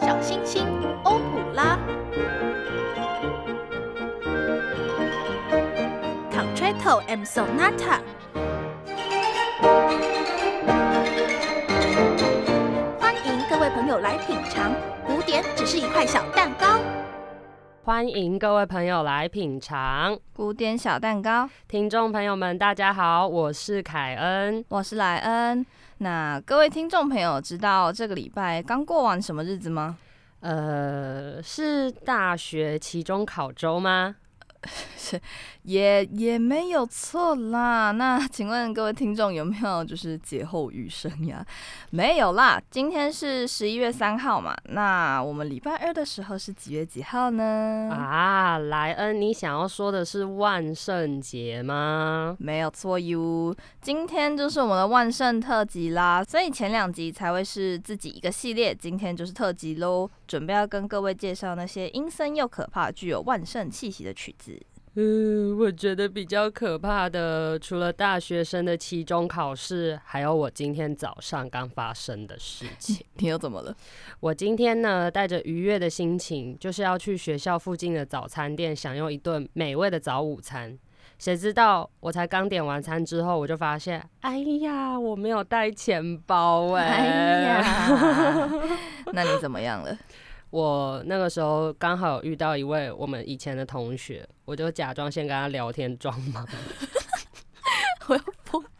小星星欧普拉，Concerto and Sonata。欢迎各位朋友来品尝，古典只是一块小蛋糕。欢迎各位朋友来品尝古典小蛋糕。听众朋友们，大家好，我是凯恩，我是莱恩。那各位听众朋友，知道这个礼拜刚过完什么日子吗？呃，是大学期中考周吗？是，也也没有错啦。那 请问各位听众有没有就是劫后余生呀？没有啦。今天是十一月三号嘛。那我们礼拜二的时候是几月几号呢？啊，莱恩，你想要说的是万圣节吗？没有错哟。今天就是我们的万圣特辑啦，所以前两集才会是自己一个系列，今天就是特辑喽。准备要跟各位介绍那些阴森又可怕、具有万圣气息的曲子。嗯，我觉得比较可怕的，除了大学生的期中考试，还有我今天早上刚发生的事情。你又怎么了？我今天呢，带着愉悦的心情，就是要去学校附近的早餐店享用一顿美味的早午餐。谁知道我才刚点完餐之后，我就发现，哎呀，我没有带钱包哎。哎呀，那你怎么样了？我那个时候刚好遇到一位我们以前的同学，我就假装先跟他聊天装忙，我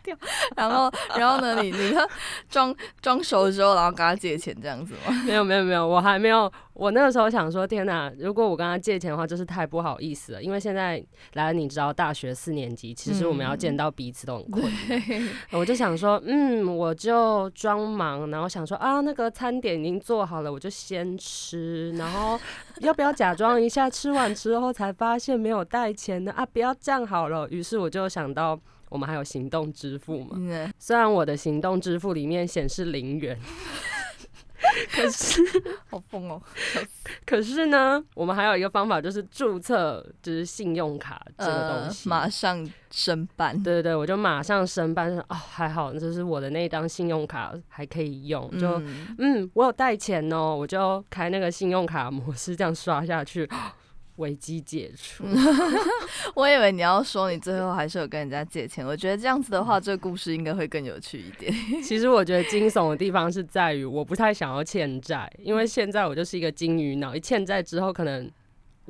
掉。然后，然后呢？你你要装装熟的时候，然后跟他借钱这样子吗？没有没有没有，我还没有。我那个时候想说，天哪！如果我跟他借钱的话，就是太不好意思了。因为现在来了，你知道，大学四年级，其实我们要见到彼此都很困难。我就想说，嗯，我就装忙，然后想说啊，那个餐点已经做好了，我就先吃。然后要不要假装一下，吃完之后才发现没有带钱呢？啊，不要这样好了。于是我就想到。我们还有行动支付嘛？虽然我的行动支付里面显示零元，可是 好疯哦。可是呢，我们还有一个方法，就是注册，就是信用卡这个东西，马上申办。对对对，我就马上申办。哦，还好，就是我的那张信用卡还可以用。就嗯，我有带钱哦，我就开那个信用卡模式，这样刷下去。危机解除，我以为你要说你最后还是有跟人家借钱，我觉得这样子的话，这个故事应该会更有趣一点。其实我觉得惊悚的地方是在于，我不太想要欠债，因为现在我就是一个金鱼脑，一欠债之后可能。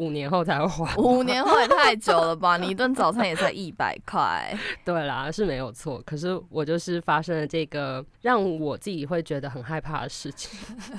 五年后才会还，五年后也太久了吧？你一顿早餐也才一百块。对啦，是没有错。可是我就是发生了这个让我自己会觉得很害怕的事情。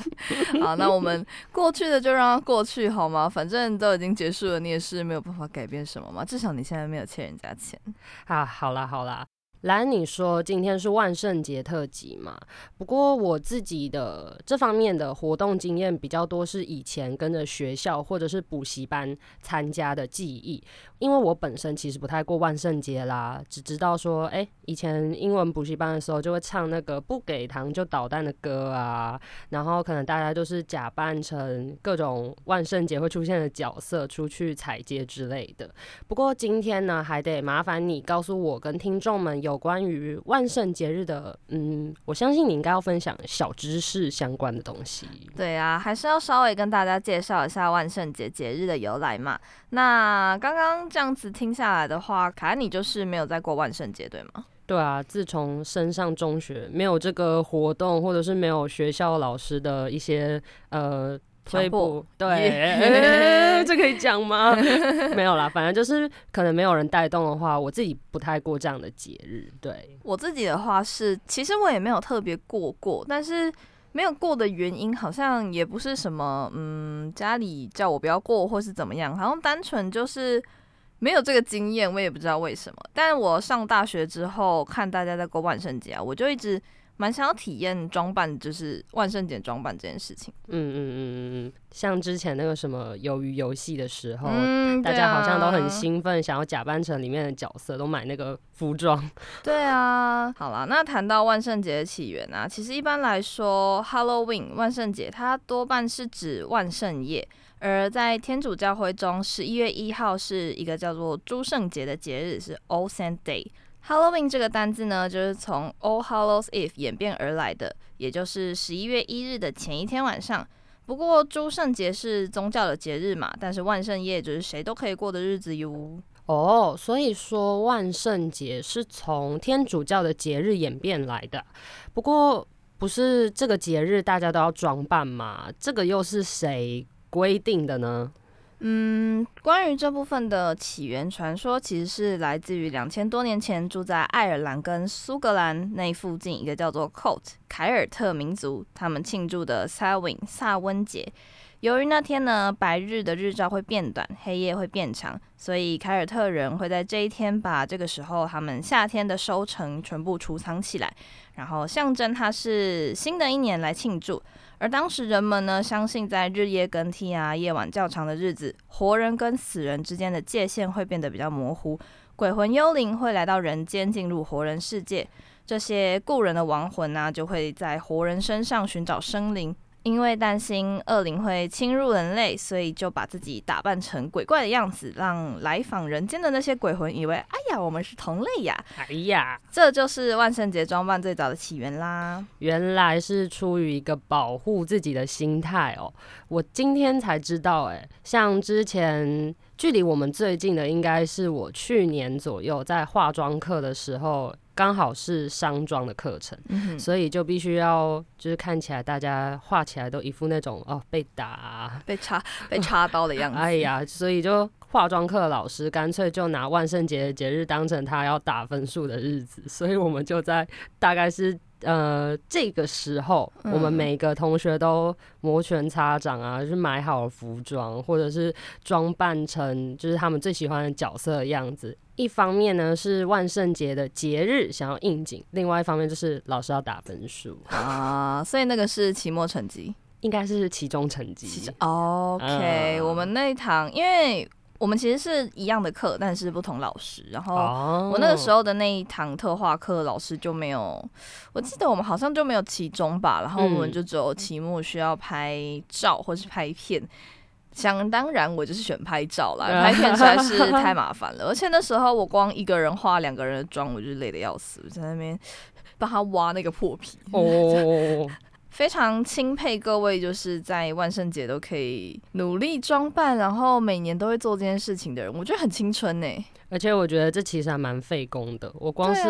好，那我们过去的就让它过去好吗？反正都已经结束了，你也是没有办法改变什么嘛。至少你现在没有欠人家钱啊。好啦，好啦。来，你说今天是万圣节特辑嘛？不过我自己的这方面的活动经验比较多，是以前跟着学校或者是补习班参加的记忆。因为我本身其实不太过万圣节啦，只知道说，哎，以前英文补习班的时候就会唱那个不给糖就捣蛋的歌啊，然后可能大家都是假扮成各种万圣节会出现的角色出去踩街之类的。不过今天呢，还得麻烦你告诉我跟听众们有关于万圣节日的，嗯，我相信你应该要分享小知识相关的东西。对啊，还是要稍微跟大家介绍一下万圣节节日的由来嘛。那刚刚。这样子听下来的话，凯恩你就是没有在过万圣节对吗？对啊，自从升上中学，没有这个活动，或者是没有学校老师的一些呃推补，对，这可以讲吗？没有啦，反正就是可能没有人带动的话，我自己不太过这样的节日。对我自己的话是，其实我也没有特别过过，但是。没有过的原因好像也不是什么，嗯，家里叫我不要过或是怎么样，好像单纯就是没有这个经验，我也不知道为什么。但我上大学之后看大家在过万圣节啊，我就一直。蛮想要体验装扮，就是万圣节装扮这件事情。嗯嗯嗯嗯嗯，像之前那个什么鱿鱼游戏的时候，大家好像都很兴奋，想要假扮成里面的角色，都买那个服装。对啊，好啦，那谈到万圣节的起源啊，其实一般来说，Halloween 万圣节它多半是指万圣夜，而在天主教会中，十一月一号是一个叫做诸圣节的节日，是 All Saint Day。Halloween 这个单字呢，就是从 All Hallows Eve 演变而来的，也就是十一月一日的前一天晚上。不过诸圣节是宗教的节日嘛，但是万圣夜就是谁都可以过的日子哟。哦，所以说万圣节是从天主教的节日演变来的。不过不是这个节日大家都要装扮吗？这个又是谁规定的呢？嗯，关于这部分的起源传说，其实是来自于两千多年前住在爱尔兰跟苏格兰那附近一个叫做 Colt 凯尔特民族，他们庆祝的 Samhain 萨温节。由于那天呢，白日的日照会变短，黑夜会变长，所以凯尔特人会在这一天把这个时候他们夏天的收成全部储藏起来，然后象征它是新的一年来庆祝。而当时人们呢，相信在日夜更替啊、夜晚较长的日子，活人跟死人之间的界限会变得比较模糊，鬼魂幽灵会来到人间，进入活人世界。这些故人的亡魂呢，就会在活人身上寻找生灵。因为担心恶灵会侵入人类，所以就把自己打扮成鬼怪的样子，让来访人间的那些鬼魂以为：“哎呀，我们是同类呀！”哎呀，这就是万圣节装扮最早的起源啦。原来是出于一个保护自己的心态哦。我今天才知道，哎，像之前距离我们最近的，应该是我去年左右在化妆课的时候。刚好是商妆的课程，所以就必须要就是看起来大家画起来都一副那种哦被打、被插、被插刀的样子。哎呀，所以就化妆课老师干脆就拿万圣节的节日当成他要打分数的日子，所以我们就在大概是。呃，这个时候，我们每个同学都摩拳擦掌啊，就是买好了服装，或者是装扮成就是他们最喜欢的角色的样子。一方面呢是万圣节的节日想要应景，另外一方面就是老师要打分数啊，所以那个是期末成绩，应该是期中成绩。OK，我们那一堂因为。我们其实是一样的课，但是不同老师。然后我那个时候的那一堂特化课，老师就没有，我记得我们好像就没有期中吧。然后我们就只有期末需要拍照或是拍片。想当然，我就是选拍照啦，拍片实在是太麻烦了。而且那时候我光一个人化两个人的妆，我就累得要死，在那边帮他挖那个破皮。哦。非常钦佩各位，就是在万圣节都可以努力装扮，然后每年都会做这件事情的人，我觉得很青春呢。而且我觉得这其实还蛮费工的。我光是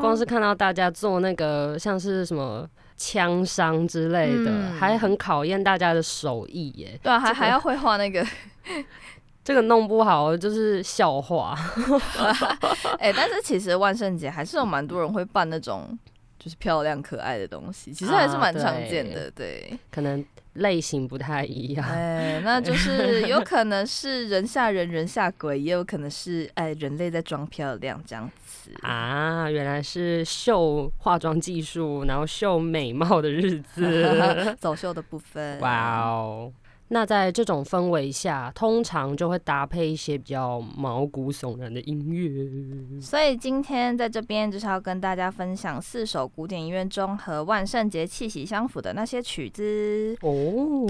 光是看到大家做那个像是什么枪伤之类的，还很考验大家的手艺耶。对啊，还还要会画那个，这个弄不好就是笑话。哎，但是其实万圣节还是有蛮多人会办那种。就是漂亮可爱的东西，其实还是蛮常见的，对。可能类型不太一样。哎，那就 是有可能是人吓人，人吓鬼，也有可能是哎人类在装漂亮这样子。啊，原来是秀化妆技术，然后秀美貌的日子，走秀的部分。哇哦。那在这种氛围下，通常就会搭配一些比较毛骨悚然的音乐。所以今天在这边就是要跟大家分享四首古典音乐中和万圣节气息相符的那些曲子。哦，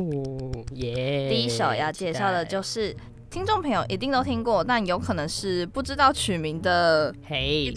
耶！第一首要介绍的就是。听众朋友一定都听过，但有可能是不知道取名的。嘿，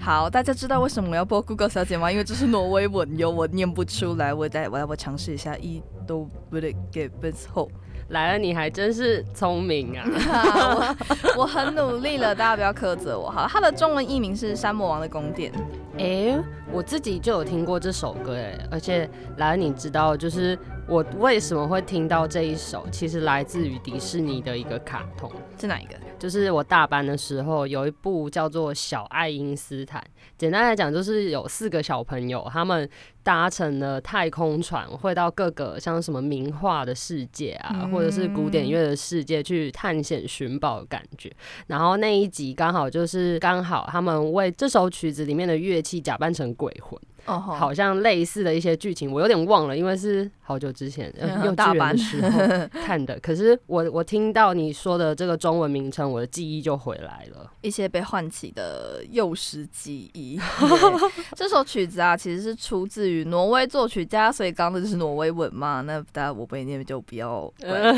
好，大家知道为什么我要播 Google 小姐吗？因为这是挪威文哟，我念不出来。我再，我来，我尝试一下。E do v g i v e s h o 来了，你还真是聪明啊！我我很努力了，大家不要苛责我。好，它的中文译名是《山魔王的宫殿》。哎，我自己就有听过这首歌哎，而且来了，你知道就是。我为什么会听到这一首？其实来自于迪士尼的一个卡通，是哪一个？就是我大班的时候有一部叫做《小爱因斯坦》。简单来讲，就是有四个小朋友，他们搭乘了太空船，会到各个像什么名画的世界啊，或者是古典乐的世界去探险寻宝的感觉。然后那一集刚好就是刚好他们为这首曲子里面的乐器假扮成鬼魂。哦好像类似的一些剧情，我有点忘了，因为是好久之前呃嗯幼稚园大班的时候看的。可是我我听到你说的这个中文名称，我的记忆就回来了。一些被唤起的幼时记忆。这首曲子啊，其实是出自于挪威作曲家，所以刚刚的就是挪威文嘛。那大家我不会念就不要了。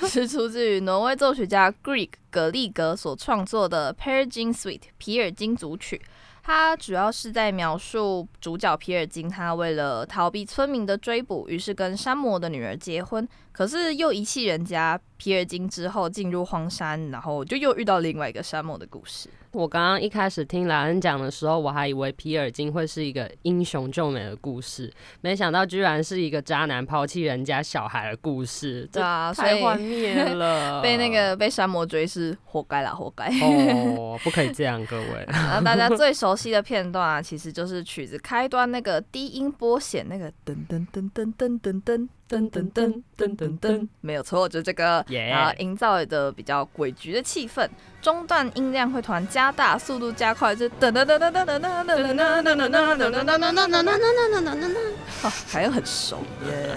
是出自于挪威作曲家 Greek 格利格所创作的《Peer Gynt Suite》皮尔金组曲。他主要是在描述主角皮尔金，他为了逃避村民的追捕，于是跟山魔的女儿结婚，可是又遗弃人家。皮尔金之后进入荒山，然后就又遇到另外一个山魔的故事。我刚刚一开始听莱恩讲的时候，我还以为皮尔金会是一个英雄救美的故事，没想到居然是一个渣男抛弃人家小孩的故事，对啊，所以太幻灭了。被那个被山魔追是活该啦，活该。哦，不可以这样，各位。然后大家最熟悉的片段啊，其实就是曲子开端那个低音波弦，那个噔噔噔噔噔噔噔。噔噔噔噔噔噔，没有错，就这个后营造的比较诡谲的气氛。中段音量会突然加大，速度加快，就噔噔噔噔噔噔噔噔噔噔噔噔噔噔噔噔，还有很熟耶。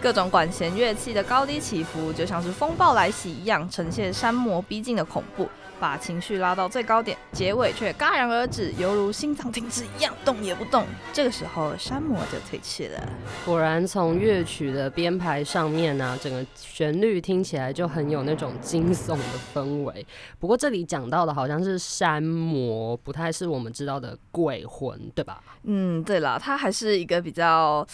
各种管弦乐器的高低起伏，就像是风暴来袭一样，呈现山魔逼近的恐怖。把情绪拉到最高点，结尾却戛然而止，犹如心脏停止一样，动也不动。这个时候，山魔就退去了。果然，从乐曲的编排上面呢、整个旋律听起来就很有那种惊悚的氛围。不过这里讲到的好像是山魔，不太是我们知道的鬼魂，对吧？嗯，对了，它还是一个比较。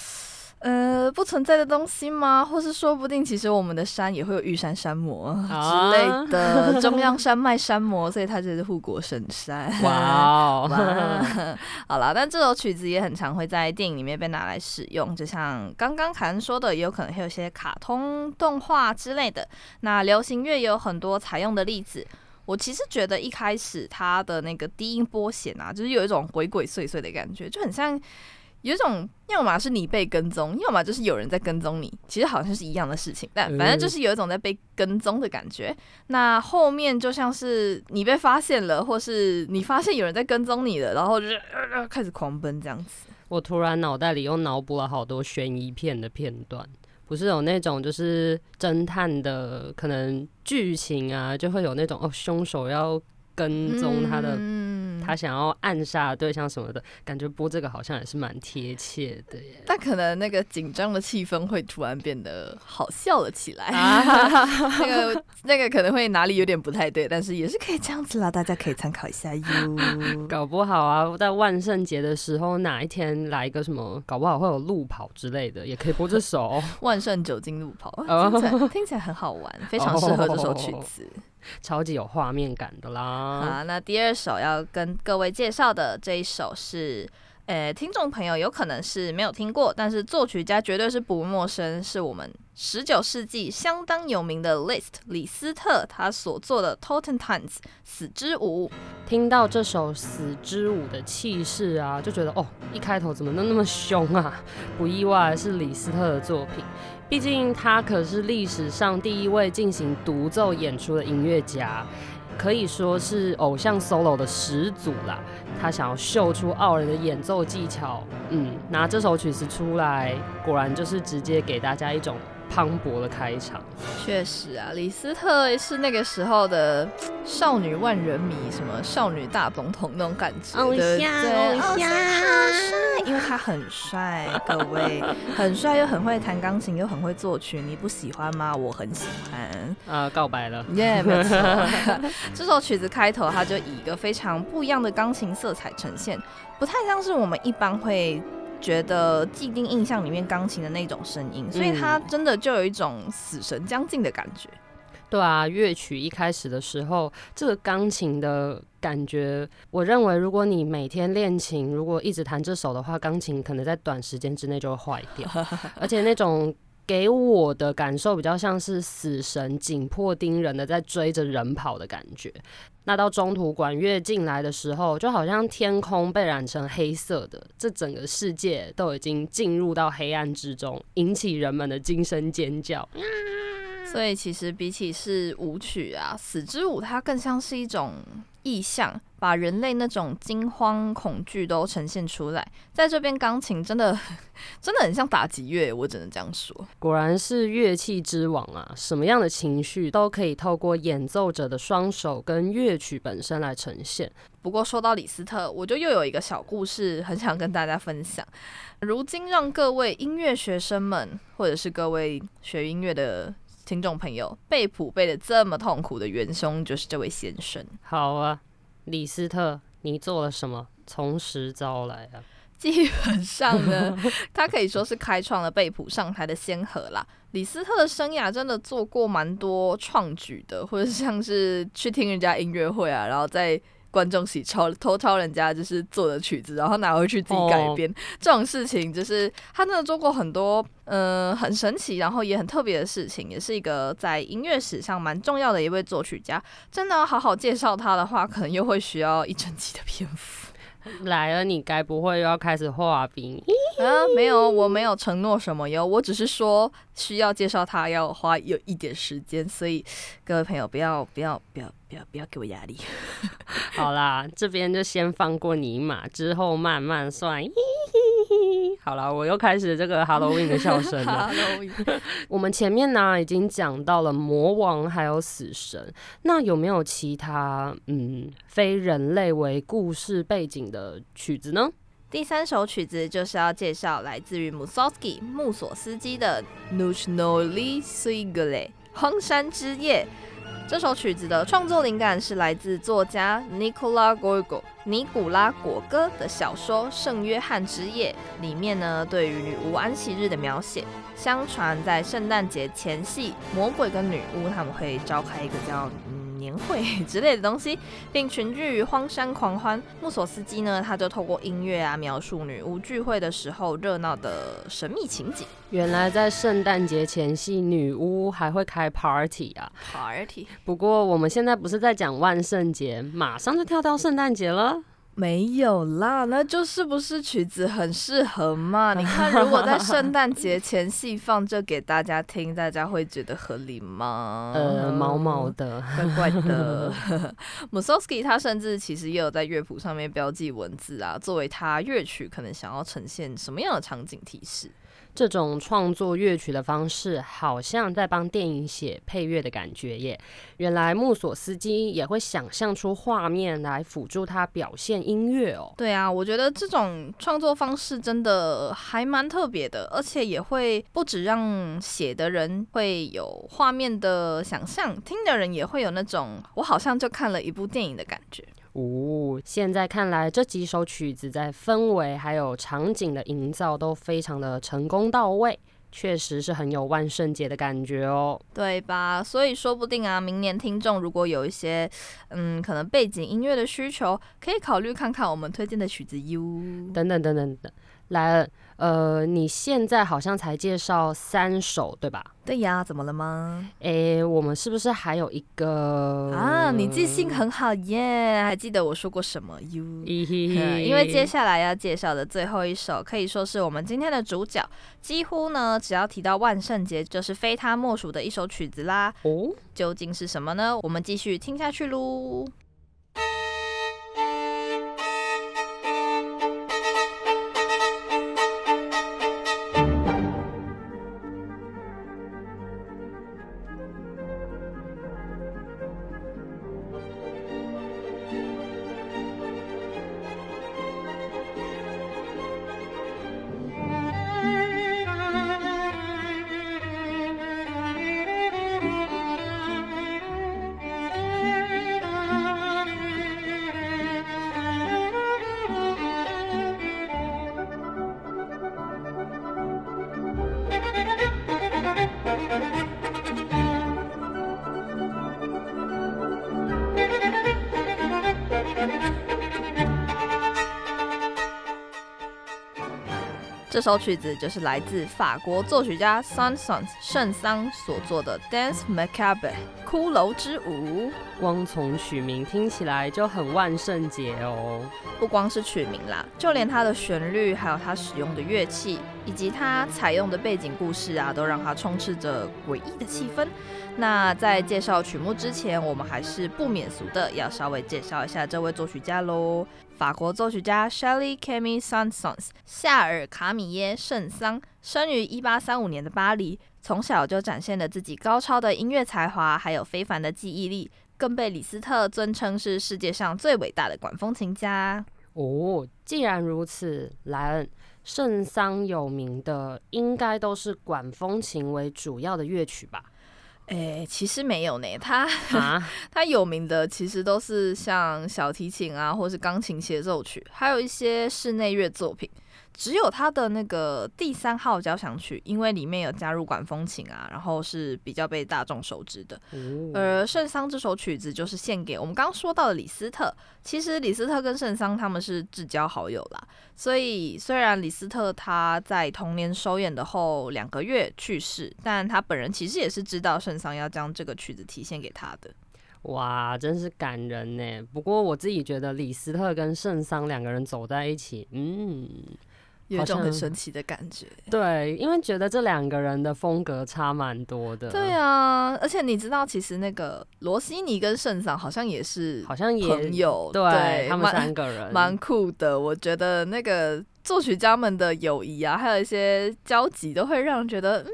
呃，不存在的东西吗？或是说不定其实我们的山也会有玉山山魔啊之类的，中央山脉山魔，所以它就是护国神山。哇哦！哇，好了，但这首曲子也很常会在电影里面被拿来使用，就像刚刚凯恩说的，也有可能会有一些卡通动画之类的。那流行乐也有很多采用的例子。我其实觉得一开始它的那个低音拨弦啊，就是有一种鬼鬼祟祟的感觉，就很像有一种，要么是你被跟踪，要么就是有人在跟踪你。其实好像是一样的事情，但反正就是有一种在被跟踪的感觉。那后面就像是你被发现了，或是你发现有人在跟踪你了，然后就是、呃、开始狂奔这样子。我突然脑袋里又脑补了好多悬疑片的片段，不是有那种就是侦探的可能剧情啊，就会有那种哦，凶手要跟踪他的、嗯他想要暗杀的对象什么的，感觉播这个好像也是蛮贴切的耶。但可能那个紧张的气氛会突然变得好笑了起来，啊 那个那个可能会哪里有点不太对，但是也是可以这样子啦，大家可以参考一下哟。搞不好啊，在万圣节的时候哪一天来一个什么，搞不好会有路跑之类的，也可以播这首哦。万圣酒精路跑，哦听起来听起来很好玩，非常适合这首曲子。超级有画面感的啦。好，那第二首要跟各位介绍的这一首是，呃，听众朋友有可能是没有听过，但是作曲家绝对是不陌生，是我们十九世纪相当有名的 Liszt 李斯特他所做的《Totentanz 死之舞》。听到这首《死之舞》的气势啊，就觉得哦，一开头怎么能那么凶啊？不意外是李斯特的作品，毕竟他可是历史上第一位进行独奏演出的音乐家。可以说是偶像 solo 的始祖啦。他想要秀出傲人的演奏技巧，嗯，拿这首曲子出来，果然就是直接给大家一种磅礴的开场。确实啊，李斯特是那个时候的少女万人迷，什么少女大总统那种感觉，像对偶像好帅，因为他很帅，各位很帅又很会弹钢琴又很会作曲，你不喜欢吗？我很喜欢。啊、告白了，耶、没有错。这首曲子开头，它就以一个非常不一样的钢琴色彩呈现，不太像是我们一般会觉得既定印象里面钢琴的那种声音，所以它真的就有一种死神将近的感觉。对啊，乐曲一开始的时候，这个钢琴的感觉，我认为如果你每天练琴，如果一直弹这首的话，钢琴可能在短时间之内就会坏掉，而且那种。给我的感受比较像是死神紧迫盯人的在追着人跑的感觉。那到中途管乐进来的时候，就好像天空被染成黑色的，这整个世界都已经进入到黑暗之中，引起人们的惊声尖叫。所以其实比起是舞曲啊，死之舞它更像是一种意象，把人类那种惊慌恐惧都呈现出来。在这边，钢琴真的 真的很像打击乐，我只能这样说。果然是乐器之王啊！什么样的情绪都可以透过演奏者的双手跟乐曲本身来呈现。不过说到李斯特，我就又有一个小故事很想跟大家分享。如今让各位音乐学生们，或者是各位学音乐的听众朋友被普背的这么痛苦的元凶，就是这位先生。好啊，李斯特，你做了什么？从实招来啊！基本上呢，他可以说是开创了贝普上台的先河啦。李斯特的生涯真的做过蛮多创举的，或者像是去听人家音乐会啊，然后在观众喜抄偷抄人家就是做的曲子，然后拿回去自己改编，这种事情就是他真的做过很多，嗯，很神奇，然后也很特别的事情，也是一个在音乐史上蛮重要的一位作曲家。真的好好介绍他的话，可能又会需要一整集的篇幅。来了，你该不会又要开始画饼？啊，没有，我没有承诺什么哟，我只是说需要介绍他要花有一点时间，所以各位朋友不要不要不要不要不要给我压力。好啦，这边就先放过你一马，之后慢慢算。好了，我又开始这个 Halloween 的笑声了。我们前面呢已经讲到了魔王还有死神，那有没有其他嗯非人类为故事背景的曲子呢？第三首曲子就是要介绍来自于 Mussorgsky 穆索斯基的 Nuchnoli Suigale 荒山之夜。这首曲子的创作灵感是来自作家 Nicola Gorgo 尼古拉果戈的小说《圣约翰之夜》里面呢，对于女巫安息日的描写。相传在圣诞节前夕，魔鬼跟女巫他们会召开一个叫年会 之类的东西，并群聚于荒山狂欢。穆索斯基呢，他就透过音乐啊，描述女巫聚会的时候热闹的神秘情景。原来在圣诞节前夕，女巫还会开 party 啊！party。不过我们现在不是在讲万圣节，马上就跳到圣诞节了。没有啦，那就是不是曲子很适合嘛？你看，如果在圣诞节前夕放这给大家听，大家会觉得合理吗？呃，毛毛的，怪怪的。Mussorgsky 他甚至其实也有在乐谱上面标记文字啊，作为他乐曲可能想要呈现什么样的场景提示。这种创作乐曲的方式，好像在帮电影写配乐的感觉耶。原来穆索斯基也会想象出画面来辅助他表现音乐哦。对啊，我觉得这种创作方式真的还蛮特别的，而且也会不止让写的人会有画面的想象，听的人也会有那种我好像就看了一部电影的感觉。哦，现在看来这几首曲子在氛围还有场景的营造都非常的成功到位，确实是很有万圣节的感觉哦，对吧？所以说不定啊，明年听众如果有一些嗯可能背景音乐的需求，可以考虑看看我们推荐的曲子哟。等等等等等，来了。呃，你现在好像才介绍三首，对吧？对呀，怎么了吗？诶，我们是不是还有一个啊？你记性很好耶，还记得我说过什么哟？因为接下来要介绍的最后一首，可以说是我们今天的主角，几乎呢，只要提到万圣节，就是非他莫属的一首曲子啦。哦，究竟是什么呢？我们继续听下去喽。这首曲子就是来自法国作曲家 sansans 圣桑所作的《Dance Macabre》骷髅之舞。光从曲名听起来就很万圣节哦。不光是曲名啦，就连它的旋律，还有它使用的乐器，以及它采用的背景故事啊，都让它充斥着诡异的气氛。那在介绍曲目之前，我们还是不免俗的要稍微介绍一下这位作曲家喽。法国作曲家 Shelly Camille s a n s o n s 夏尔卡米耶圣桑，生于一八三五年的巴黎，从小就展现了自己高超的音乐才华，还有非凡的记忆力，更被李斯特尊称是世界上最伟大的管风琴家。哦，既然如此，莱恩圣桑有名的应该都是管风琴为主要的乐曲吧？诶，其实没有呢，他 他有名的其实都是像小提琴啊，或是钢琴协奏曲，还有一些室内乐作品。只有他的那个第三号交响曲，因为里面有加入管风琴啊，然后是比较被大众熟知的。而圣桑这首曲子就是献给我们刚刚说到的李斯特。其实李斯特跟圣桑他们是至交好友啦，所以虽然李斯特他在同年首演的后两个月去世，但他本人其实也是知道圣桑要将这个曲子提献给他的。哇，真是感人呢。不过我自己觉得李斯特跟圣桑两个人走在一起，嗯。有一种很神奇的感觉，对，因为觉得这两个人的风格差蛮多的。对啊，而且你知道，其实那个罗西尼跟圣桑好像也是，好像也朋友，对他们三个人 蛮酷的。我觉得那个作曲家们的友谊啊，还有一些交集，都会让人觉得，嗯，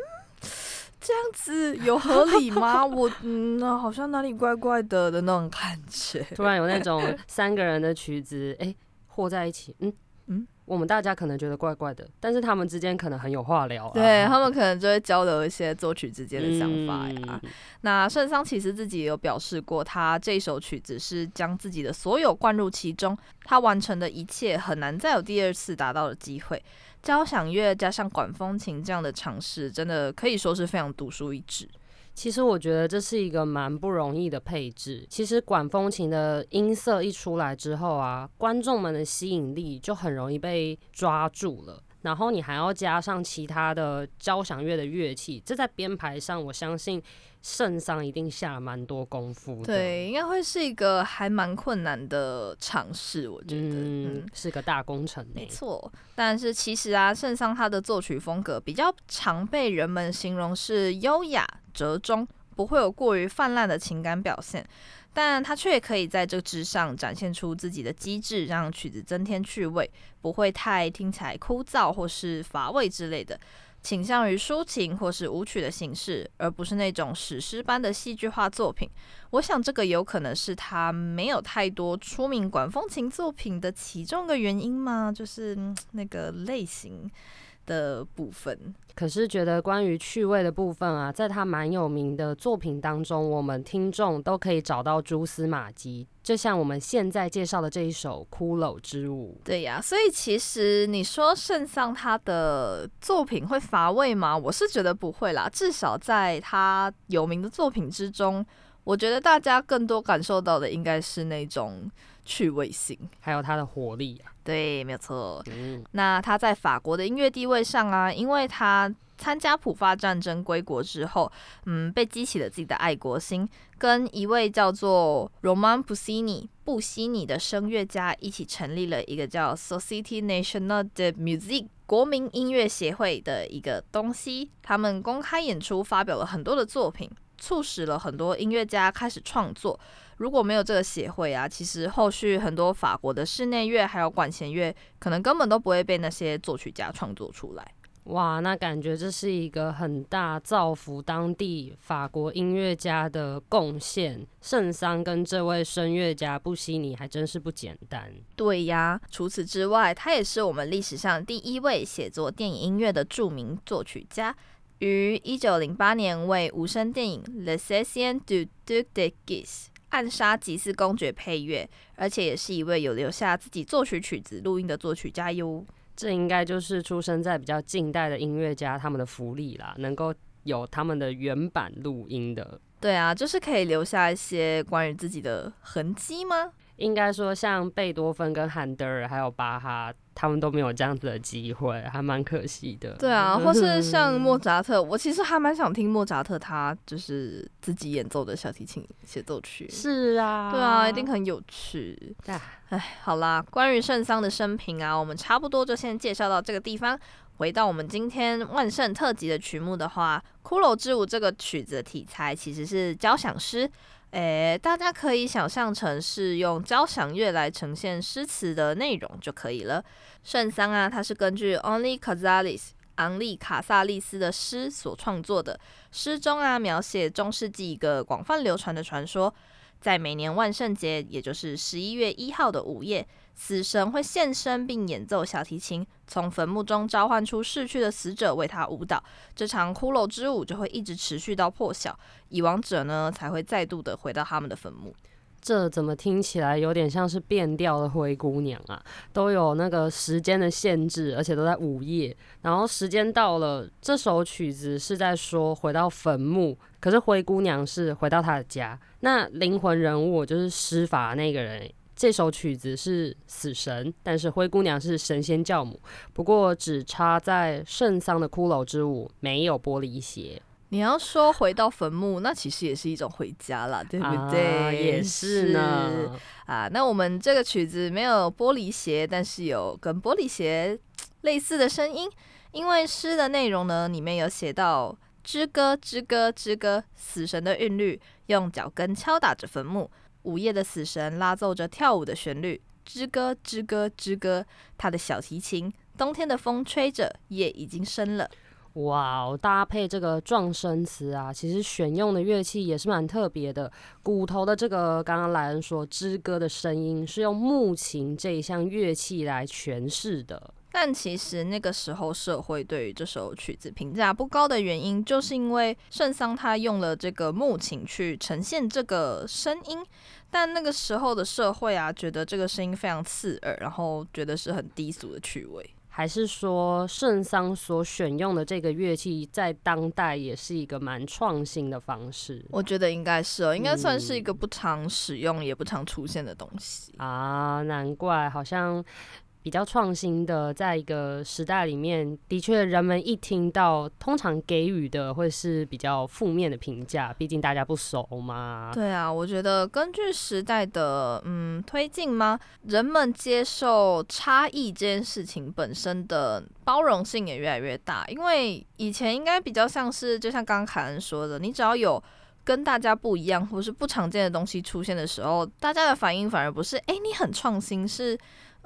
这样子有合理吗？我嗯，好像哪里怪怪的的那种感觉。突然有那种三个人的曲子，哎，和在一起，嗯嗯。我们大家可能觉得怪怪的，但是他们之间可能很有话聊。对他们可能就会交流一些作曲之间的想法呀。那圣桑其实自己也有表示过，他这首曲子是将自己的所有灌入其中，他完成的一切很难再有第二次达到的机会。交响乐加上管风琴这样的尝试，真的可以说是非常独树一帜。其实我觉得这是一个蛮不容易的配置。其实管风琴的音色一出来之后啊，观众们的吸引力就很容易被抓住了。然后你还要加上其他的交响乐的乐器，这在编排上，我相信圣桑一定下了蛮多功夫。对，应该会是一个还蛮困难的尝试，我觉得，嗯，是个大工程。没错，但是其实啊，圣桑他的作曲风格比较常被人们形容是优雅。折中不会有过于泛滥的情感表现，但他却可以在这之上展现出自己的机智，让曲子增添趣味，不会太听起来枯燥或是乏味之类的，倾向于抒情或是舞曲的形式，而不是那种史诗般的戏剧化作品。我想这个有可能是他没有太多出名管风琴作品的其中一个原因吗？就是那个类型。的部分，可是觉得关于趣味的部分啊，在他蛮有名的作品当中，我们听众都可以找到蛛丝马迹，就像我们现在介绍的这一首《骷髅之舞》。对呀，所以其实你说圣桑他的作品会乏味吗？我是觉得不会啦，至少在他有名的作品之中，我觉得大家更多感受到的应该是那种。趣味性，还有它的活力啊，对，没有错。那他在法国的音乐地位上啊，因为他参加普法战争归国之后，嗯，被激起了自己的爱国心，跟一位叫做 Roman Puccini 布西尼的声乐家一起成立了一个叫 Société Nationale de Musique 国民音乐协会的一个东西。他们公开演出，发表了很多的作品，促使了很多音乐家开始创作。如果没有这个协会啊，其实后续很多法国的室内乐还有管弦乐，可能根本都不会被那些作曲家创作出来。哇，那感觉这是一个很大造福当地法国音乐家的贡献。圣桑跟这位声乐家布西尼还真是不简单。对呀，除此之外，他也是我们历史上第一位写作电影音乐的著名作曲家，于一九零八年为无声电影《Le Session du Duc de Guise》。暗杀吉斯公爵配乐，而且也是一位有留下自己作曲曲子录音的作曲家哟。这应该就是出生在比较近代的音乐家他们的福利啦，能够有他们的原版录音的。对啊，就是可以留下一些关于自己的痕迹吗？应该说像贝多芬跟韩德尔还有巴哈，他们都没有这样子的机会，还蛮可惜的。对啊，或是像莫 扎特，我其实还蛮想听莫扎特他就是自己演奏的小提琴协奏曲。是啊，对啊，一定很有趣。哎，好啦，关于圣桑的生平啊，我们差不多就先介绍到这个地方。回到我们今天万圣特辑的曲目的话，《骷髅之舞》这个曲子的题材其实是交响诗。诶，大家可以想象成是用交响乐来呈现诗词的内容就可以了。圣桑啊，它是根据 Only Cazalis 昂利卡萨利斯的诗所创作的。诗中啊，描写中世纪一个广泛流传的传说，在每年万圣节，也就是十一月一号的午夜。死神会现身并演奏小提琴，从坟墓中召唤出逝去的死者为他舞蹈。这场骷髅之舞就会一直持续到破晓，遗亡者呢才会再度的回到他们的坟墓。这怎么听起来有点像是变调的灰姑娘啊？都有那个时间的限制，而且都在午夜。然后时间到了，这首曲子是在说回到坟墓，可是灰姑娘是回到她的家。那灵魂人物就是施法那个人。这首曲子是死神，但是灰姑娘是神仙教母。不过只插在圣桑的骷髅之舞没有玻璃鞋。你要说回到坟墓，那其实也是一种回家啦，对不对？也是呢。啊，那我们这个曲子没有玻璃鞋，但是有跟玻璃鞋类似的声音，因为诗的内容呢，里面有写到之歌之歌之歌，死神的韵律用脚跟敲打着坟墓。午夜的死神拉奏着跳舞的旋律，之歌之歌之歌。他的小提琴，冬天的风吹着，夜已经深了。哇哦，搭配这个撞声词啊，其实选用的乐器也是蛮特别的。骨头的这个，刚刚莱恩说之歌的声音是用木琴这一项乐器来诠释的。但其实那个时候社会对于这首曲子评价不高的原因，就是因为圣桑他用了这个木琴去呈现这个声音，但那个时候的社会啊，觉得这个声音非常刺耳，然后觉得是很低俗的趣味。还是说圣桑所选用的这个乐器在当代也是一个蛮创新的方式？我觉得应该是哦，应该算是一个不常使用也不常出现的东西啊，难怪好像。比较创新的，在一个时代里面，的确，人们一听到，通常给予的会是比较负面的评价，毕竟大家不熟嘛。对啊，我觉得根据时代的嗯推进吗，人们接受差异这件事情本身的包容性也越来越大，因为以前应该比较像是，就像刚刚凯恩说的，你只要有跟大家不一样或是不常见的东西出现的时候，大家的反应反而不是哎你很创新，是。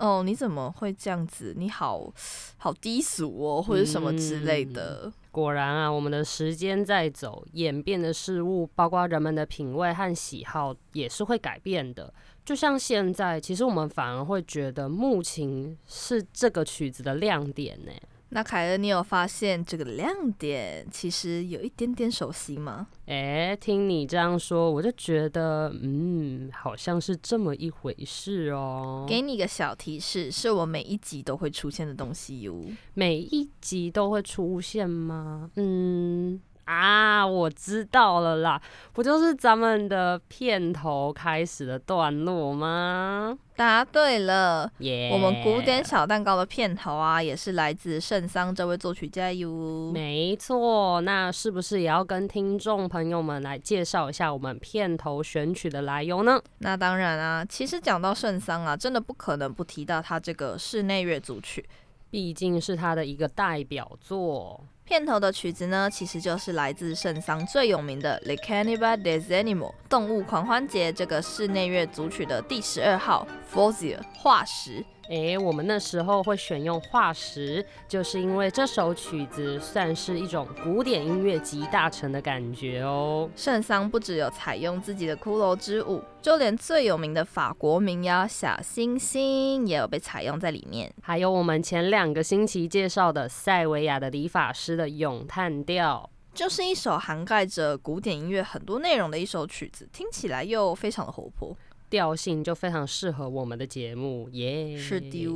哦，你怎么会这样子？你好好低俗哦，或者什么之类的。果然啊，我们的时间在走，演变的事物，包括人们的品味和喜好，也是会改变的。就像现在，其实我们反而会觉得木琴是这个曲子的亮点呢。那凯恩，你有发现这个亮点其实有一点点熟悉吗？哎，听你这样说，我就觉得，嗯，好像是这么一回事哦。给你个小提示，是我每一集都会出现的东西哟。每一集都会出现吗？嗯。啊，我知道了啦，不就是咱们的片头开始的段落吗？答对了，耶！我们古典小蛋糕的片头啊，也是来自圣桑这位作曲家哟。没错，那是不是也要跟听众朋友们来介绍一下我们片头选曲的来由呢？那当然啊，其实讲到圣桑啊，真的不可能不提到他这个室内乐组曲，毕竟是他的一个代表作。片头的曲子呢，其实就是来自圣桑最有名的《Le Carnival des Animaux》动物狂欢节这个室内乐组曲的第十二号《Fossil》化石。诶，我们那时候会选用化石，就是因为这首曲子算是一种古典音乐集大成的感觉哦。圣桑不只有采用自己的骷髅之舞，就连最有名的法国民谣《小星星》也有被采用在里面。还有我们前两个星期介绍的塞维亚的理发师的咏叹调，就是一首涵盖着古典音乐很多内容的一首曲子，听起来又非常的活泼。调性就非常适合我们的节目耶！是的，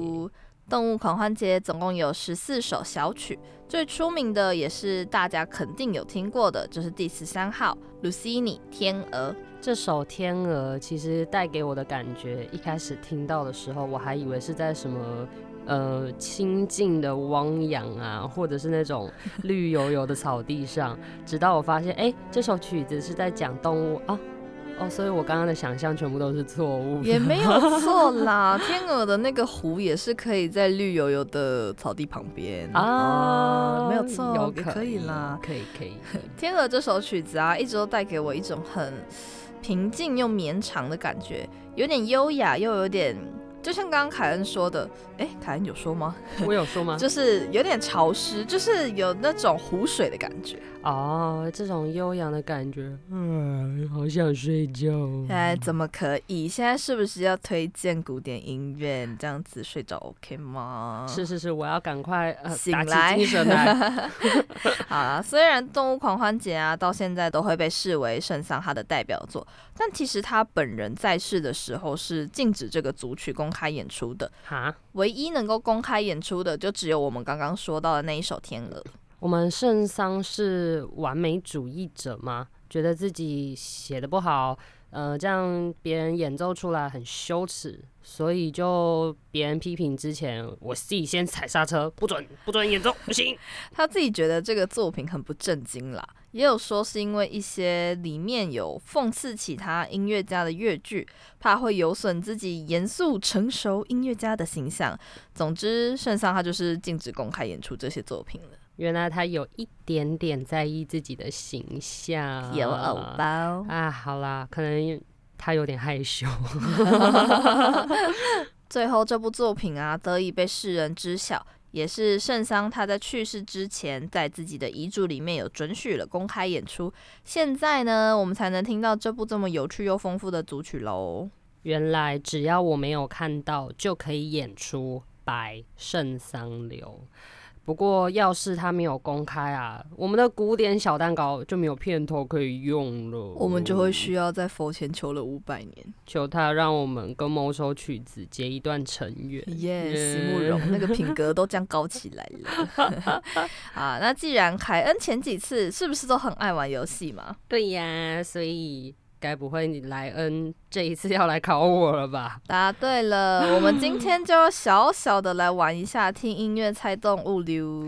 动物狂欢节总共有十四首小曲，最出名的也是大家肯定有听过的，就是第十三号《Lucini 天鹅》。这首《天鹅》其实带给我的感觉，一开始听到的时候，我还以为是在什么呃清静的汪洋啊，或者是那种绿油油的草地上，直到我发现，哎，这首曲子是在讲动物啊。哦，所以我刚刚的想象全部都是错误，也没有错啦。天鹅的那个湖也是可以在绿油油的草地旁边啊，没有错，可以啦，可以可以。天鹅这首曲子啊，一直都带给我一种很平静又绵长的感觉，有点优雅又有点。就像刚刚凯恩说的，哎，凯恩有说吗？我有说吗？就是有点潮湿，就是有那种湖水的感觉哦，这种悠扬的感觉，嗯，好想睡觉。哎，怎么可以？现在是不是要推荐古典音乐？这样子睡着 OK 吗？是是是，我要赶快呃醒来。好了，虽然动物狂欢节啊，到现在都会被视为圣桑哈的代表作，但其实他本人在世的时候是禁止这个组曲公。开演出的哈，唯一能够公开演出的就只有我们刚刚说到的那一首《天鹅》。我们圣桑是完美主义者吗？觉得自己写的不好，呃，这样别人演奏出来很羞耻，所以就别人批评之前，我自己先踩刹车，不准不准演奏，不行。他自己觉得这个作品很不正经啦。也有说是因为一些里面有讽刺其他音乐家的乐句，怕会有损自己严肃成熟音乐家的形象。总之，圣桑他就是禁止公开演出这些作品了。原来他有一点点在意自己的形象，有偶包啊。好啦，可能他有点害羞。最后，这部作品啊，得以被世人知晓。也是圣桑他在去世之前，在自己的遗嘱里面有准许了公开演出。现在呢，我们才能听到这部这么有趣又丰富的组曲喽。原来只要我没有看到，就可以演出白圣桑流。不过，要是他没有公开啊，我们的古典小蛋糕就没有片头可以用了。我们就会需要在佛前求了五百年，求他让我们跟某首曲子结一段尘缘。耶，席慕容那个品格都这样高起来了。啊，那既然凯恩前几次是不是都很爱玩游戏嘛？对呀，所以。该不会你莱恩这一次要来考我了吧？答对了，我们今天就小小的来玩一下听音乐猜动物溜。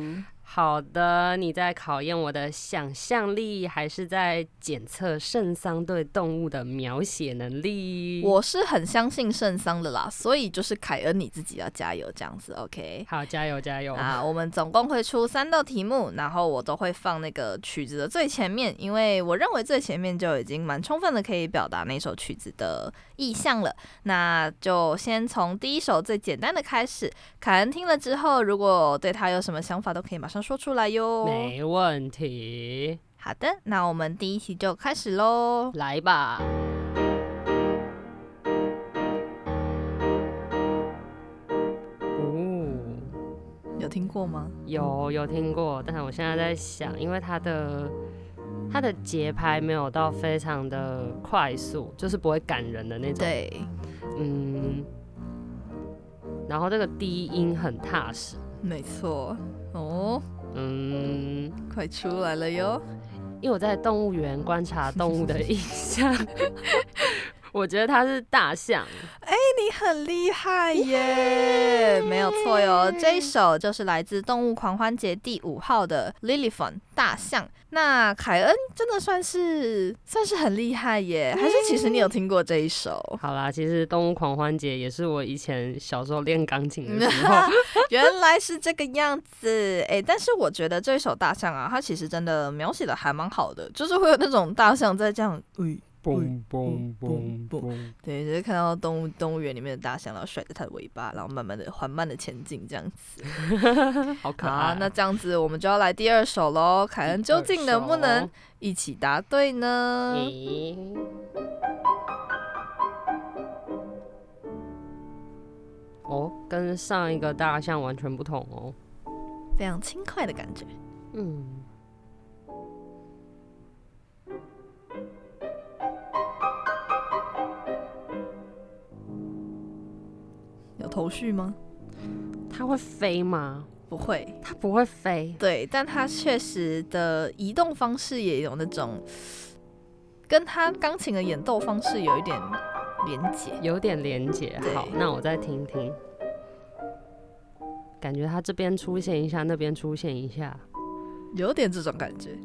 好的，你在考验我的想象力，还是在检测圣桑对动物的描写能力？我是很相信圣桑的啦，所以就是凯恩你自己要加油，这样子，OK？好，加油加油！啊，我们总共会出三道题目，然后我都会放那个曲子的最前面，因为我认为最前面就已经蛮充分的可以表达那首曲子的意象了。那就先从第一首最简单的开始，凯恩听了之后，如果对他有什么想法，都可以马上。说出来哟，没问题。好的，那我们第一期就开始喽，来吧。哦，有听过吗？有，有听过。但是我现在在想，因为它的它的节拍没有到非常的快速，就是不会感人的那种。对，嗯。然后这个低音很踏实，没错。哦。嗯，快出来了哟！因为我在动物园观察动物的印象，我觉得它是大象。哎，你很厉害耶！没有错哟，这一首就是来自《动物狂欢节》第五号的 Lilifon 大象。那凯恩真的算是算是很厉害耶，还是其实你有听过这一首？好啦，其实《动物狂欢节》也是我以前小时候练钢琴的时候。原来是这个样子，哎，但是我觉得这一首大象啊，它其实真的描写的还蛮好的，就是会有那种大象在这样，嗯。嘣嘣嘣嘣！对，就是看到动物动物园里面的大象，然后甩着它的尾巴，然后慢慢的、缓慢的前进，这样子，好可爱。那这样子，我们就要来第二首喽。凯恩究竟能不能一起答对呢？哦，跟上一个大象完全不同哦，非常轻快的感觉。嗯。头绪吗？它会飞吗？不会，它不会飞。对，但它确实的移动方式也有那种，跟它钢琴的演奏方式有一点连结。有点连结。好，那我再听听。感觉它这边出现一下，那边出现一下。有点这种感觉。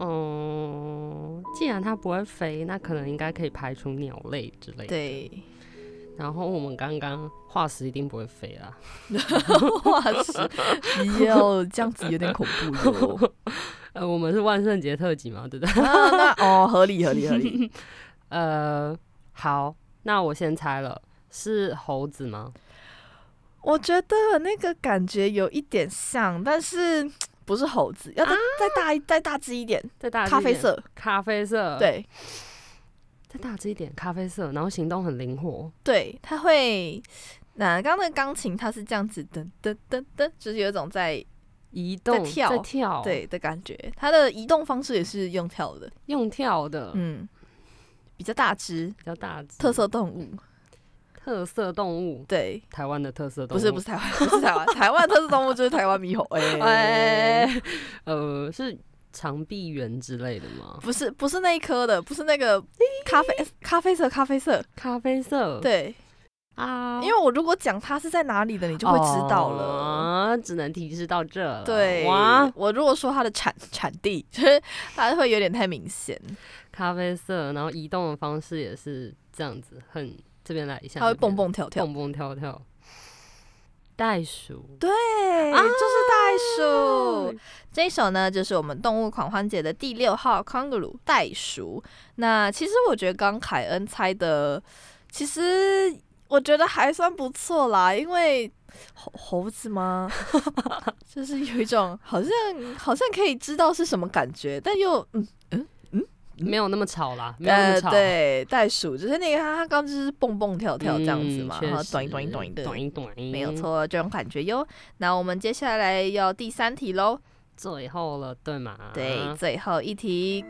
嗯，既然它不会飞，那可能应该可以排除鸟类之类的。对，然后我们刚刚化石一定不会飞啦。化石，哟，这样子有点恐怖哟。呃，我们是万圣节特辑嘛，对不对？啊，那哦，合理合理合理。呃，好，那我先猜了，是猴子吗？我觉得那个感觉有一点像，但是 不是猴子，要再、再大一再大只一点，再大咖啡色。咖啡色，，对再大只一点，咖啡色，然后行动很灵活。对，它会。那刚刚那个钢琴，它是这样子噔噔噔噔，就是有一种在移动跳在跳，，对的感觉。它的移动方式也是用跳的，用跳的，嗯，比较大只，比较大只，特色动物。特色动物，对，台湾的特色动物，不是不是台湾，不是台湾，台湾特色动物就是台湾猕猴。哎、哎，呃，是长臂猿之类的吗？不是不是那一颗的，不是那个咖啡咖啡色咖啡色。咖啡色，对，啊，因为我如果讲它是在哪里的，你就会知道了。啊，只能提示到这了。对，哇，我如果说它的产产地，就是它会有点太明显，咖啡色，然后移动的方式也是这样子，很这边来一下，它会蹦蹦跳跳。蹦蹦跳跳。袋鼠，对，啊就是袋鼠。这一首呢，就是我们动物狂欢节的第六号 kangaroo 袋鼠。那其实我觉得刚凯恩猜的，其实我觉得还算不错啦，因为猴猴子吗？就是有一种好像好像可以知道是什么感觉，但又嗯没有那么吵啦，没有那呃么吵。对袋鼠，就是那个它它刚刚就是蹦蹦跳跳这样子嘛，嗯然后短一短一短一的，短一短一，没有。错，这种感觉哟。那我们接下来要第三题喽。最后了，对吗？对，最后一题，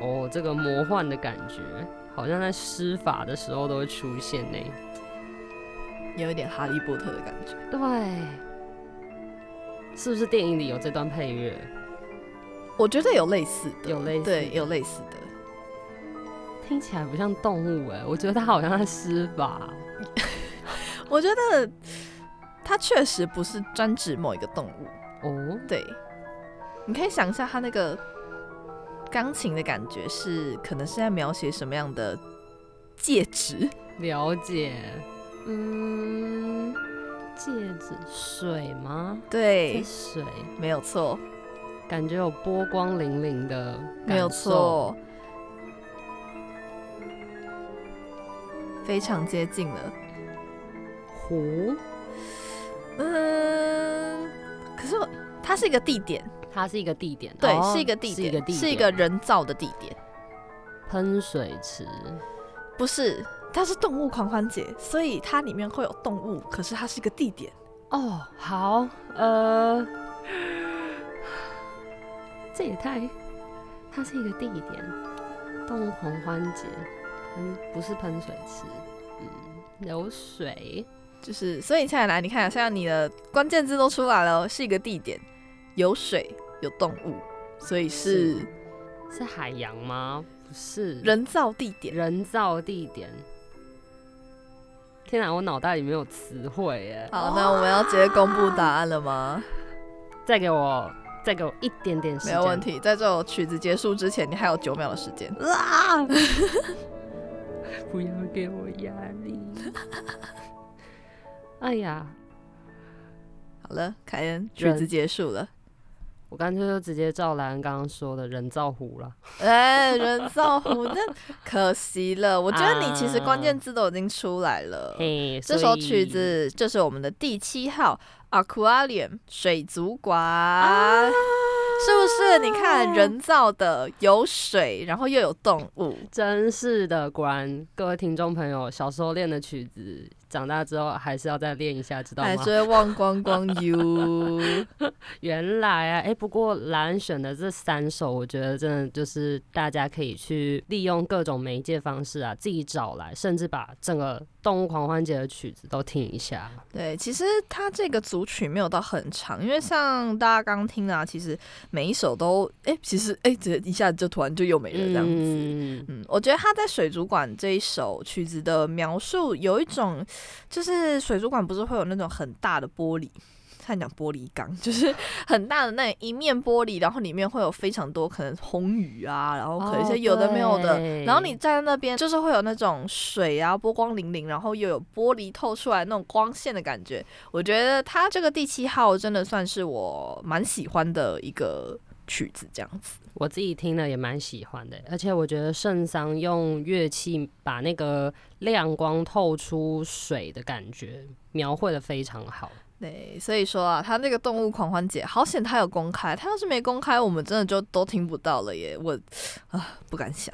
哦，这个魔幻的感觉，好像在施法的时候都会出现呢。有一点哈利波特的感觉。对，是不是电影里有这段配乐？我觉得有类似的，有类似对，有类似的。听起来不像动物哎，我觉得它好像在施法。我觉得它确实不是专指某一个动物。哦，对，你可以想一下它那个钢琴的感觉是，可能是在描写什么样的戒指？了解。嗯，戒指水吗？对，水，没有错，感觉有波光粼粼的，没有。错，非常接近了。湖，嗯，可是它是一个地点，它是一个地点，对，哦是一个地点，是一个地点，是一个人造的地点，喷水池。不是，它是动物狂欢节，所以它里面会有动物，可是它是一个地点。哦，好，呃，这也太，它是一个地点，动物狂欢节，嗯不是喷水池，嗯，有水，就是，所以你猜来，你看，像你的关键字都出来了，是一个地点，有水，有动物，所以是是是海洋吗？不是，人造地点。人造地点。天哪，我脑袋里没有词汇耶！好，那我们要直接公布答案了吗？再给我，再给我一点点时间，没有问。题，在这首曲子结束之前，你还有九秒的时间。啊！不要给我压力。哎呀，好了，凯恩，曲子结束了。我干脆就直接照兰刚刚说的人造湖了。哎，人造湖，那可惜了。我觉得你其实关键字都已经出来了。嘿，这首曲子就是我们的第七号 Aquarium 水族馆，是不是？你看人造的，有水，然后又有动物，真是的，果然各位听众朋友，小时候练的曲子，长大之后还是要再练一下，知道吗？还是会忘光光 you。原来啊，哎、不过兰选的这三首，我觉得真的就是大家可以去利用各种媒介方式啊，自己找来，甚至把整个动物狂欢节的曲子都听一下。对，其实它这个组曲没有到很长，因为像大家刚听啊，其实每一首都，哎、其实哎，这、一下子就突然就又没了这样子。嗯，嗯，我觉得他在水族馆这一首曲子的描述有一种，就是水族馆不是会有那种很大的玻璃，差点讲玻璃缸，就是很大的那一面玻璃，然后里面会有非常多可能红鱼啊，然后可能一哦些有的没有的，对然后你站在那边就是会有那种水啊波光粼粼，然后又有玻璃透出来那种光线的感觉。我觉得它这个第七号真的算是我蛮喜欢的一个曲子，这样子。我自己听了也蛮喜欢的，而且我觉得圣桑用乐器把那个亮光透出水的感觉描绘的非常好。对，所以说啊，他那个动物狂欢节，好险他有公开，他要是没公开，我们真的就都听不到了耶！我啊不敢想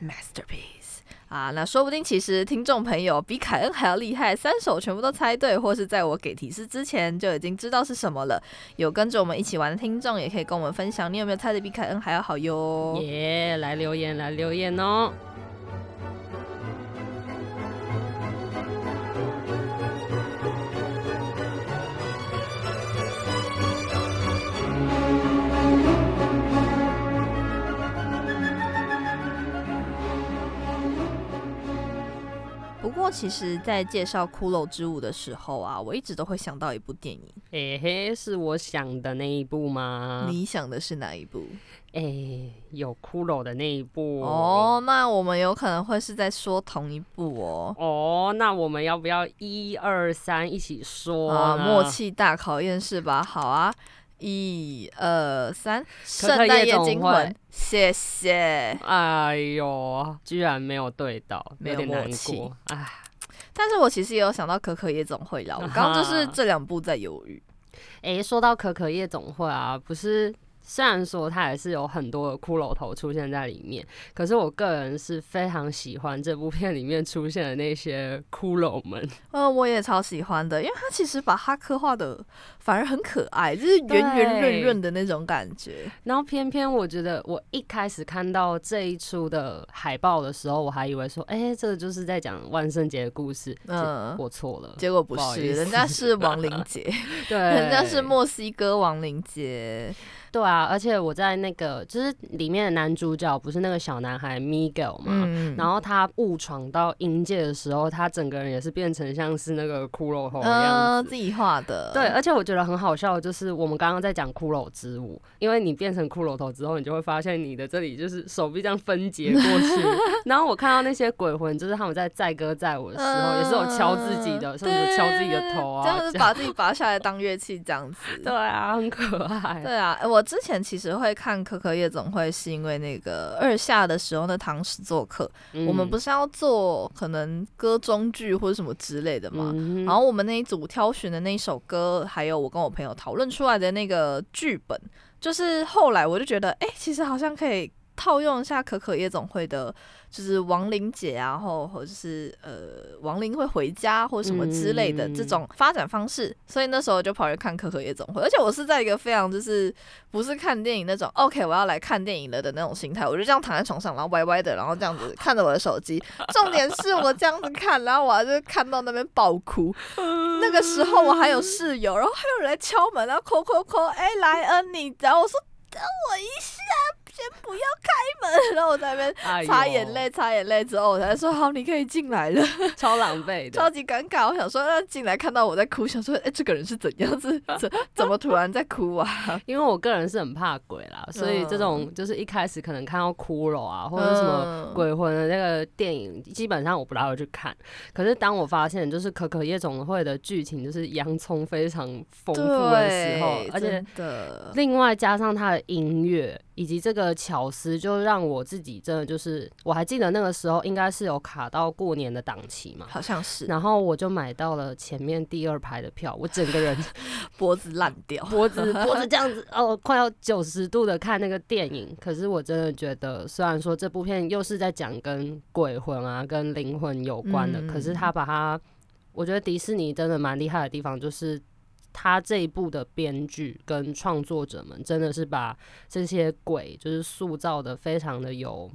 Masterpiece，，masterpiece 啊，那说不定其实听众朋友比凯恩还要厉害，三首全部都猜对，或是在我给提示之前就已经知道是什么了。有跟着我们一起玩的听众，也可以跟我们分享，你有没有猜的比凯恩还要好哟？耶、来留言，来留言哦。过其实，在介绍骷髅之舞的时候啊，我一直都会想到一部电影。诶、嘿，是我想的那一部吗？你想的是哪一部？诶、有骷髅的那一部哦，那我们有可能会是在说同一部哦。哦，那我们要不要一二三一起说啊，默。契大考验是吧？好啊，一二三，圣诞夜惊魂，谢谢。哎呦，居然没有对到，没有点难过。哎，但是我其实也有想到可可夜总会啦，我刚刚就是这两部在犹豫。诶，说到可可夜总会啊，不是。虽然说它也是有很多的骷髅头出现在里面，可是我个人是非常喜欢这部片里面出现的那些骷髅们。呃，我也超喜欢的，因为它其实把它刻画的反而很可爱，就是圆圆润润的那种感觉。然后偏偏我觉得，我一开始看到这一出的海报的时候，我还以为说，哎、这个就是在讲万圣节的故事。嗯嗯，我错了。结果不是，人家是亡灵节，对，人家是墨西哥亡灵节。对啊，而且我在那个就是里面的男主角不是那个小男孩 Miguel 嘛，嗯，然后他误闯到阴界的时候，他整个人也是变成像是那个骷髅头的样呃，子。自己画的。对，而且我觉得很好笑，就是我们刚刚在讲骷髅之舞，因为你变成骷髅头之后，你就会发现你的这里就是手臂这样分解过去。然后我看到那些鬼魂，就是他们在载歌载舞的时候，也是有敲自己的，甚至敲自己的头啊，这样子把自己拔下来当乐器，这样子。对啊，很可爱。对啊，我之前其实会看《可可夜总会》，是因为那个二下的时候那堂史做客，嗯我们不是要做可能歌中剧或者什么之类的嘛。嗯然后我们那一组挑选的那一首歌，还有我跟我朋友讨论出来的那个剧本，就是后来我就觉得，哎、其实好像可以套用一下可可夜总会的，就是亡灵节啊，然后或者是呃亡灵会回家或什么之类的这种发展方式，所以那时候就跑去看可可夜总会，而且我是在一个非常就是不是看电影那种 OK 我要来看电影了的那种心态，我就这样躺在床上，然后歪歪的，然后这样子看着我的手机，重点是我这样子看，然后我还是看到那边爆哭，那个时候我还有室友，然后还有人来敲门，然后扣扣扣，哎、莱恩你，然后我说等我一下，先不要开门，然后我在那边擦眼泪，擦眼泪之后，我才说好，你可以进来了，超狼狈的，超级尴尬。我想说，那进来看到我在哭，想说，哎、这个人是怎样子，怎怎么突然在哭啊？因为我个人是很怕鬼啦，所以这种就是一开始可能看到骷髅啊，或者什么嗯鬼魂的那个电影，基本上我不大会去看。可是当我发现就是可可夜总会的剧情就是洋葱非常丰富的时候，，而且的，另外加上它的音乐以及这个巧思，就让我自己真的就是，我还记得那个时候应该是有卡到过年的档期嘛。好像是然后我就买到了前面第二排的票，我整个人 脖子烂掉。脖子脖子 这样子哦，快要九十度的看那个电影。可是我真的觉得，虽然说这部片又是在讲跟鬼魂啊、跟灵魂有关的，嗯可是他把它，我觉得迪士尼真的蛮厉害的地方就是。他这一部的编剧跟创作者们真的是把这些鬼就是塑造的非常的有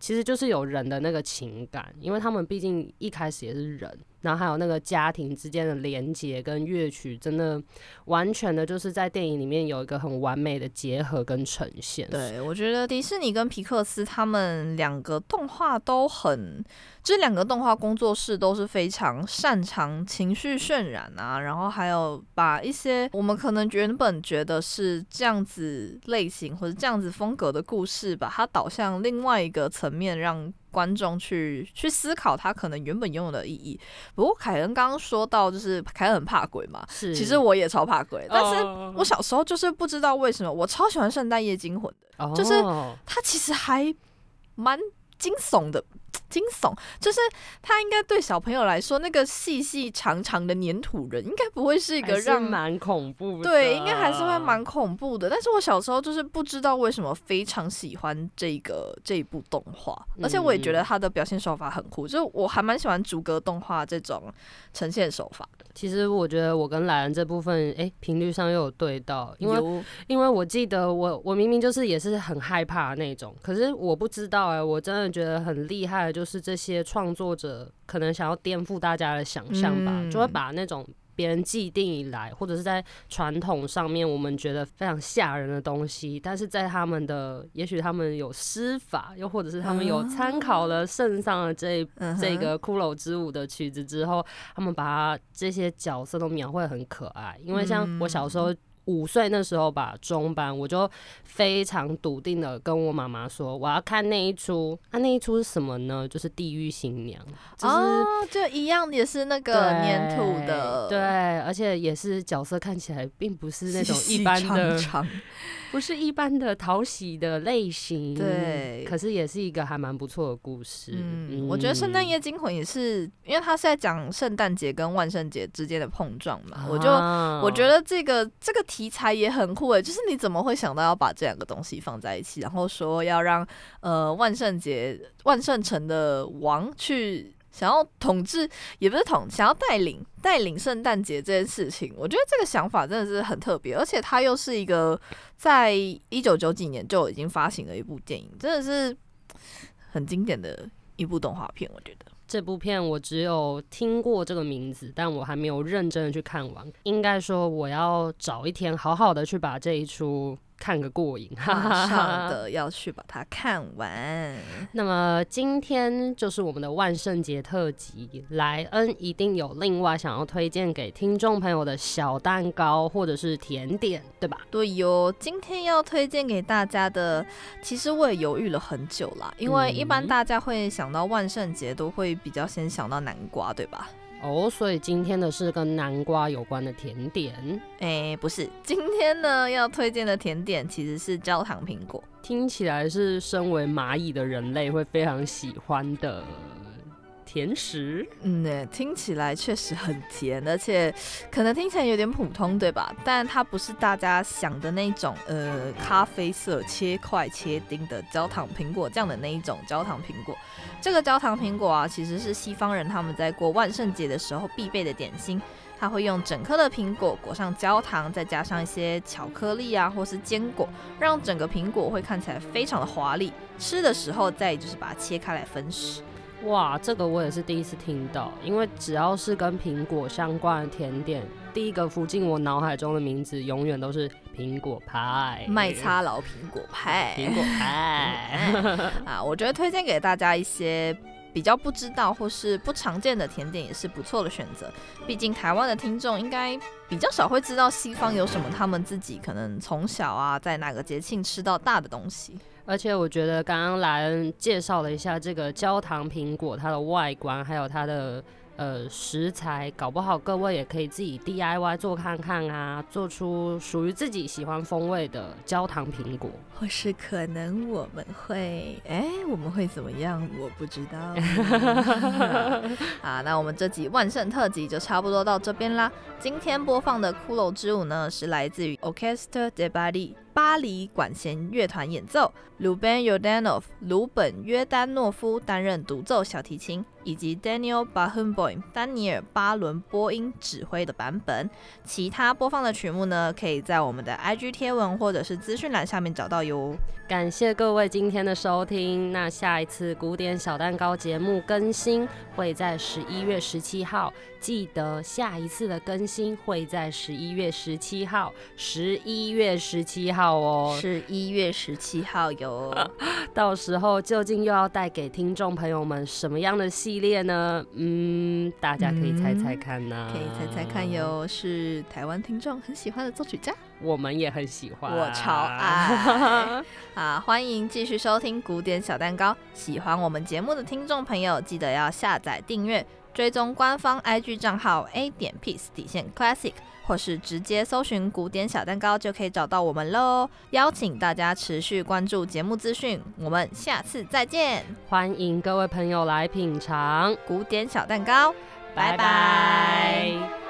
其实就是有人的那个情感，因为他们毕竟一开始也是人。然后还有那个家庭之间的连接跟乐曲，真的完全的就是在电影里面有一个很完美的结合跟呈现。对，我觉得迪士尼跟皮克斯他们两个动画都很，这两个动画工作室都是非常擅长情绪渲染啊，然后还有把一些我们可能原本觉得是这样子类型或者这样子风格的故事，把它导向另外一个层面，让。观众去去思考他可能原本拥有的意义。不过凯恩刚刚说到，就是凯恩很怕鬼嘛，是，其实我也超怕鬼，但是我小时候就是不知道为什么，我超喜欢《圣诞夜惊魂》的，就是它其实还蛮惊悚的。惊悚就是他应该对小朋友来说，那个细细长长的粘土人应该不会是一个让蛮恐怖的，对，应该还是会蛮恐怖的。但是我小时候就是不知道为什么非常喜欢这个这一部动画，而且我也觉得他的表现手法很酷，就是我还蛮喜欢逐格动画这种呈现手法的。其实我觉得我跟莱恩这部分，哎，频率上又有对到，因为因为我记得我我明明就是也是很害怕那种，可是我不知道哎，我真的觉得很厉害就是这些创作者可能想要颠覆大家的想象吧，就会把那种。别人既定以来，或者是在传统上面，我们觉得非常吓人的东西，但是在他们的，也许他们有施法，又或者是他们有参考了圣上的这这个骷髅之舞的曲子之后，他们把这些角色都描绘很可爱。因为像我小时候。五岁那时候吧，中班我就非常笃定的跟我妈妈说，我要看那一出。那那一出是什么呢？就是《地狱新娘》。哦，就一样也是那个粘土的。对，而且也是角色看起来并不是那种一般的。不是一般的讨喜的类型，对，可是也是一个还蛮不错的故事。嗯，我觉得《圣诞夜惊魂》也是，因为他是在讲圣诞节跟万圣节之间的碰撞嘛。我就我觉得这个这个题材也很酷诶，就是你怎么会想到要把这两个东西放在一起，然后说要让呃万圣节万圣城的王去。想要统治也不是统，想要带领带领圣诞节这件事情，我觉得这个想法真的是很特别，而且它又是一个在一九九几年就已经发行的一部电影，真的是很经典的一部动画片。我觉得这部片我只有听过这个名字，但我还没有认真的去看完。应该说，我要找一天好好的去把这一出。看个过瘾，马上的要去把它看完。那么今天就是我们的万圣节特辑，莱恩一定有另外想要推荐给听众朋友的小蛋糕或者是甜点，对吧？对哟，今天要推荐给大家的，其实我也犹豫了很久啦，因为一般大家会想到万圣节都会比较先想到南瓜，对吧？哦，所以今天的是跟南瓜有关的甜点？哎，不是，今天呢要推荐的甜点其实是焦糖苹果，听起来是身为蚂蚁的人类会非常喜欢的。甜食，嗯，呢，听起来确实很甜，而且可能听起来有点普通，对吧？但它不是大家想的那种，呃，咖啡色切块切丁的焦糖苹果酱的那一种焦糖苹果。这个焦糖苹果啊，其实是西方人他们在过万圣节的时候必备的点心。他会用整颗的苹果裹上焦糖，再加上一些巧克力啊，或是坚果，让整个苹果会看起来非常的华丽。吃的时候再就是把它切开来分食。哇，这个我也是第一次听到，因为只要是跟苹果相关的甜点，第一个浮进我脑海中的名字永远都是苹果派，麦差劳苹果派，苹果派 啊！我觉得推荐给大家一些比较不知道或是不常见的甜点也是不错的选择，毕竟台湾的听众应该比较少会知道西方有什么他们自己可能从小啊在哪个节庆吃到大的东西。而且我觉得刚刚莱恩介绍了一下这个焦糖苹果，它的外观还有它的呃食材，搞不好各位也可以自己 DIY 做看看啊，做出属于自己喜欢风味的焦糖苹果。或是可能我们会，哎，我们会怎么样？我不知道。啊，那我们这集万圣特辑就差不多到这边啦。今天播放的骷髅之舞呢，是来自于 Orchestra de Bari。巴黎管弦乐团演奏，Luben y o d a n o v 鲁本约丹诺夫担任独奏小提琴，以及 Daniel b a h u n b o y 丹尼尔巴伦波音指挥的版本。其他播放的曲目呢，可以在我们的 IG 贴文或者是资讯栏下面找到哟。感谢各位今天的收听。那下一次古典小蛋糕节目更新会在十一月十七号，记得下一次的更新会在十一月十七号，十一月十七号哦，十一月十七号哟。到时候究竟又要带给听众朋友们什么样的系列呢？嗯，大家可以猜猜看呢、可以猜猜看哟，是台湾听众很喜欢的作曲家，我们也很喜欢，我超爱 啊！欢迎继续收听古典小蛋糕。喜欢我们节目的听众朋友，记得要下载订阅，追踪官方 IG 账号 A 点 Peace 底线 Classic，或是直接搜寻古典小蛋糕就可以找到我们喽。邀请大家持续关注节目资讯，我们下次再见。欢迎各位朋友来品尝。古典小蛋糕，拜拜拜